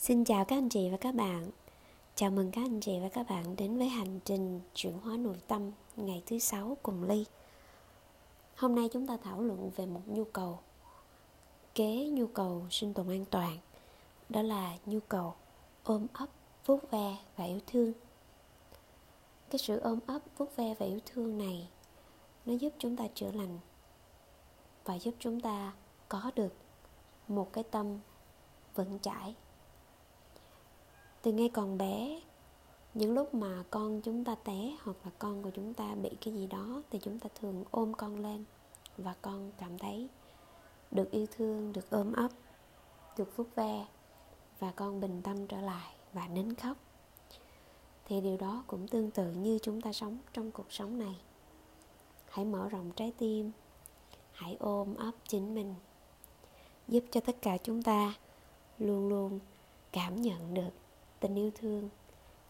Xin chào các anh chị và các bạn. Chào mừng các anh chị và các bạn đến với hành trình chuyển hóa nội tâm ngày thứ sáu cùng Ly. Hôm nay chúng ta thảo luận về một nhu cầu kế nhu cầu sinh tồn an toàn. Đó là nhu cầu ôm ấp, vuốt ve và yêu thương. Cái sự ôm ấp, vuốt ve và yêu thương này nó giúp chúng ta chữa lành và giúp chúng ta có được một cái tâm vững chãi từ ngay còn bé, những lúc mà con chúng ta té hoặc là con của chúng ta bị cái gì đó thì chúng ta thường ôm con lên và con cảm thấy được yêu thương, được ôm ấp, được vuốt ve và con bình tâm trở lại và nín khóc. Thì điều đó cũng tương tự như chúng ta sống trong cuộc sống này. Hãy mở rộng trái tim, hãy ôm ấp chính mình, giúp cho tất cả chúng ta luôn luôn cảm nhận được tình yêu thương,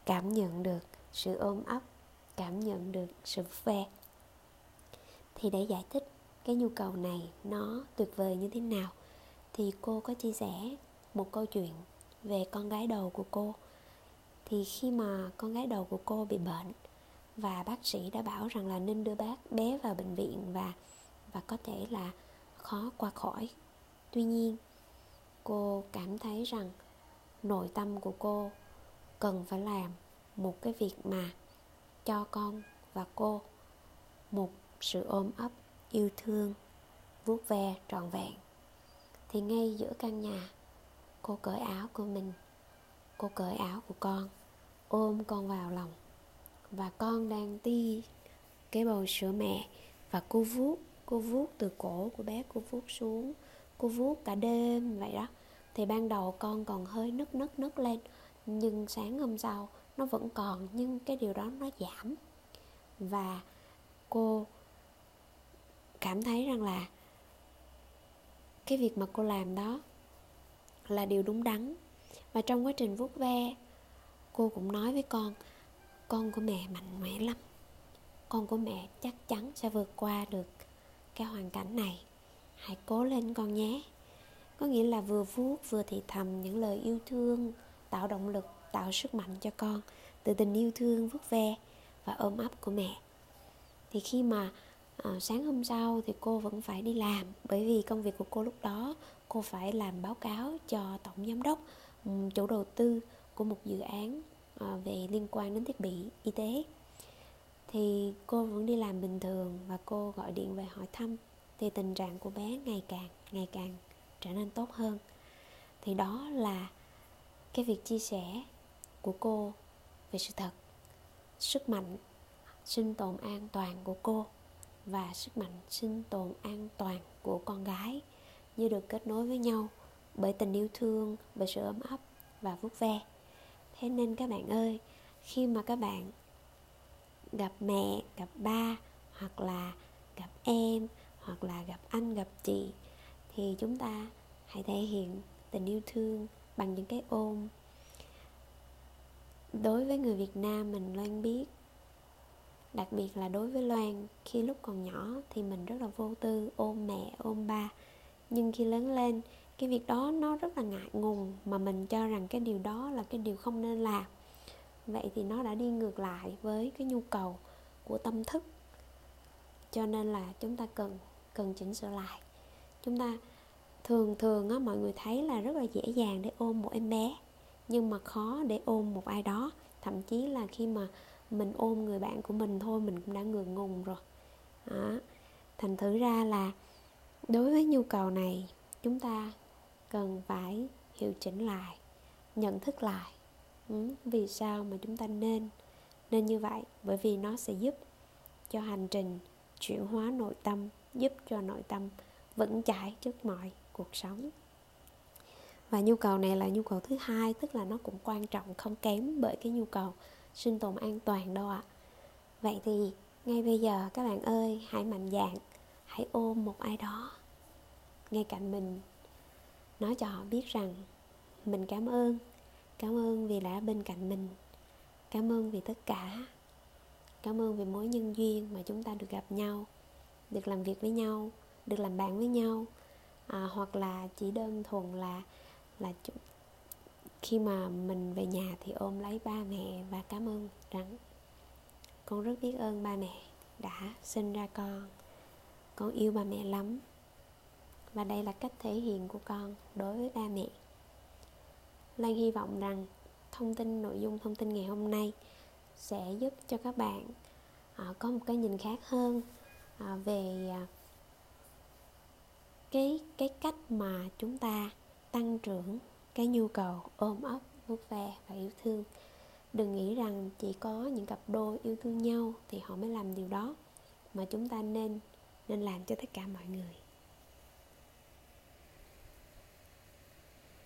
cảm nhận được sự ôm ấp, cảm nhận được sự ve thì để giải thích cái nhu cầu này nó tuyệt vời như thế nào, thì cô có chia sẻ một câu chuyện về con gái đầu của cô. Thì khi mà con gái đầu của cô bị bệnh, và bác sĩ đã bảo rằng là nên đưa bác bé vào bệnh viện và và có thể là khó qua khỏi. Tuy nhiên, cô cảm thấy rằng nội tâm của cô cần phải làm một cái việc mà cho con và cô một sự ôm ấp, yêu thương, vuốt ve trọn vẹn. Thì ngay giữa căn nhà, cô cởi áo của mình, cô cởi áo của con, ôm con vào lòng. Và con đang ti cái bầu sữa mẹ và cô vuốt cô vuốt từ cổ của bé, cô vuốt xuống, cô vuốt cả đêm vậy đó thì ban đầu con còn hơi nứt nứt nứt lên, nhưng sáng hôm sau nó vẫn còn, nhưng cái điều đó nó giảm. Và cô cảm thấy rằng là cái việc mà cô làm đó là điều đúng đắn. Và trong quá trình vuốt ve, cô cũng nói với con con của mẹ mạnh mẽ lắm. Con của mẹ chắc chắn sẽ vượt qua được cái hoàn cảnh này. Hãy cố lên con nhé có nghĩa là vừa vuốt vừa thì thầm những lời yêu thương tạo động lực tạo sức mạnh cho con. Từ tình yêu thương vút ve và ôm ấp của mẹ. Thì khi mà à, sáng hôm sau thì cô vẫn phải đi làm. Bởi vì công việc của cô lúc đó cô phải làm báo cáo cho tổng giám đốc ừ, chủ đầu tư của một dự án à, về liên quan đến thiết bị y tế. Thì cô vẫn đi làm bình thường và cô gọi điện về hỏi thăm thì tình trạng của bé ngày càng ngày càng trở nên tốt hơn. Thì đó là cái việc chia sẻ của cô về sự thật, sức mạnh, sinh tồn an toàn của cô và sức mạnh sinh tồn an toàn của con gái như được kết nối với nhau bởi tình yêu thương, bởi sự ấm áp và vuốt ve. Thế nên các bạn ơi, khi mà các bạn gặp mẹ, gặp ba, hoặc là gặp em, hoặc là gặp anh, gặp chị thì chúng ta hãy thể hiện tình yêu thương bằng những cái ôm. Đối với người việt nam mình loan biết, đặc biệt là đối với loan, khi lúc còn nhỏ thì mình rất là vô tư, ôm mẹ, ôm ba. Nhưng khi lớn lên, cái việc đó nó rất là ngại ngùng mà mình cho rằng cái điều đó là cái điều không nên làm. Vậy thì nó đã đi ngược lại với cái nhu cầu của tâm thức. Cho nên là chúng ta cần cần chỉnh sửa lại chúng ta thường thường á, mọi người thấy là rất là dễ dàng để ôm một em bé nhưng mà khó để ôm một ai đó. Thậm chí là khi mà mình ôm người bạn của mình thôi mình cũng đã ngượng ngùng rồi. Đó. thành thử ra là đối với nhu cầu này chúng ta cần phải hiệu chỉnh lại nhận thức lại ừ, vì sao mà chúng ta nên nên như vậy. Bởi vì nó sẽ giúp cho hành trình chuyển hóa nội tâm giúp cho nội tâm vững chãi trước mọi cuộc sống. Và nhu cầu này là nhu cầu thứ hai, tức là nó cũng quan trọng, không kém bởi cái nhu cầu sinh tồn an toàn đâu ạ. Vậy thì ngay bây giờ các bạn ơi, hãy mạnh dạn, hãy ôm một ai đó ngay cạnh mình. Nói cho họ biết rằng, mình cảm ơn cảm ơn vì đã bên cạnh mình, cảm ơn vì tất cả, cảm ơn vì mối nhân duyên mà chúng ta được gặp nhau, được làm việc với nhau được làm bạn với nhau. À, hoặc là chỉ đơn thuần là là khi mà mình về nhà thì ôm lấy ba mẹ và cảm ơn rằng con rất biết ơn ba mẹ đã sinh ra con. Con yêu ba mẹ lắm. Và đây là cách thể hiện của con đối với ba mẹ. Lan hy vọng rằng thông tin nội dung thông tin ngày hôm nay sẽ giúp cho các bạn à, có một cái nhìn khác hơn uh, về uh, cái cái cách mà chúng ta tăng trưởng cái nhu cầu ôm ấp, vuốt ve và yêu thương. Đừng nghĩ rằng chỉ có những cặp đôi yêu thương nhau thì họ mới làm điều đó, mà chúng ta nên nên làm cho tất cả mọi người.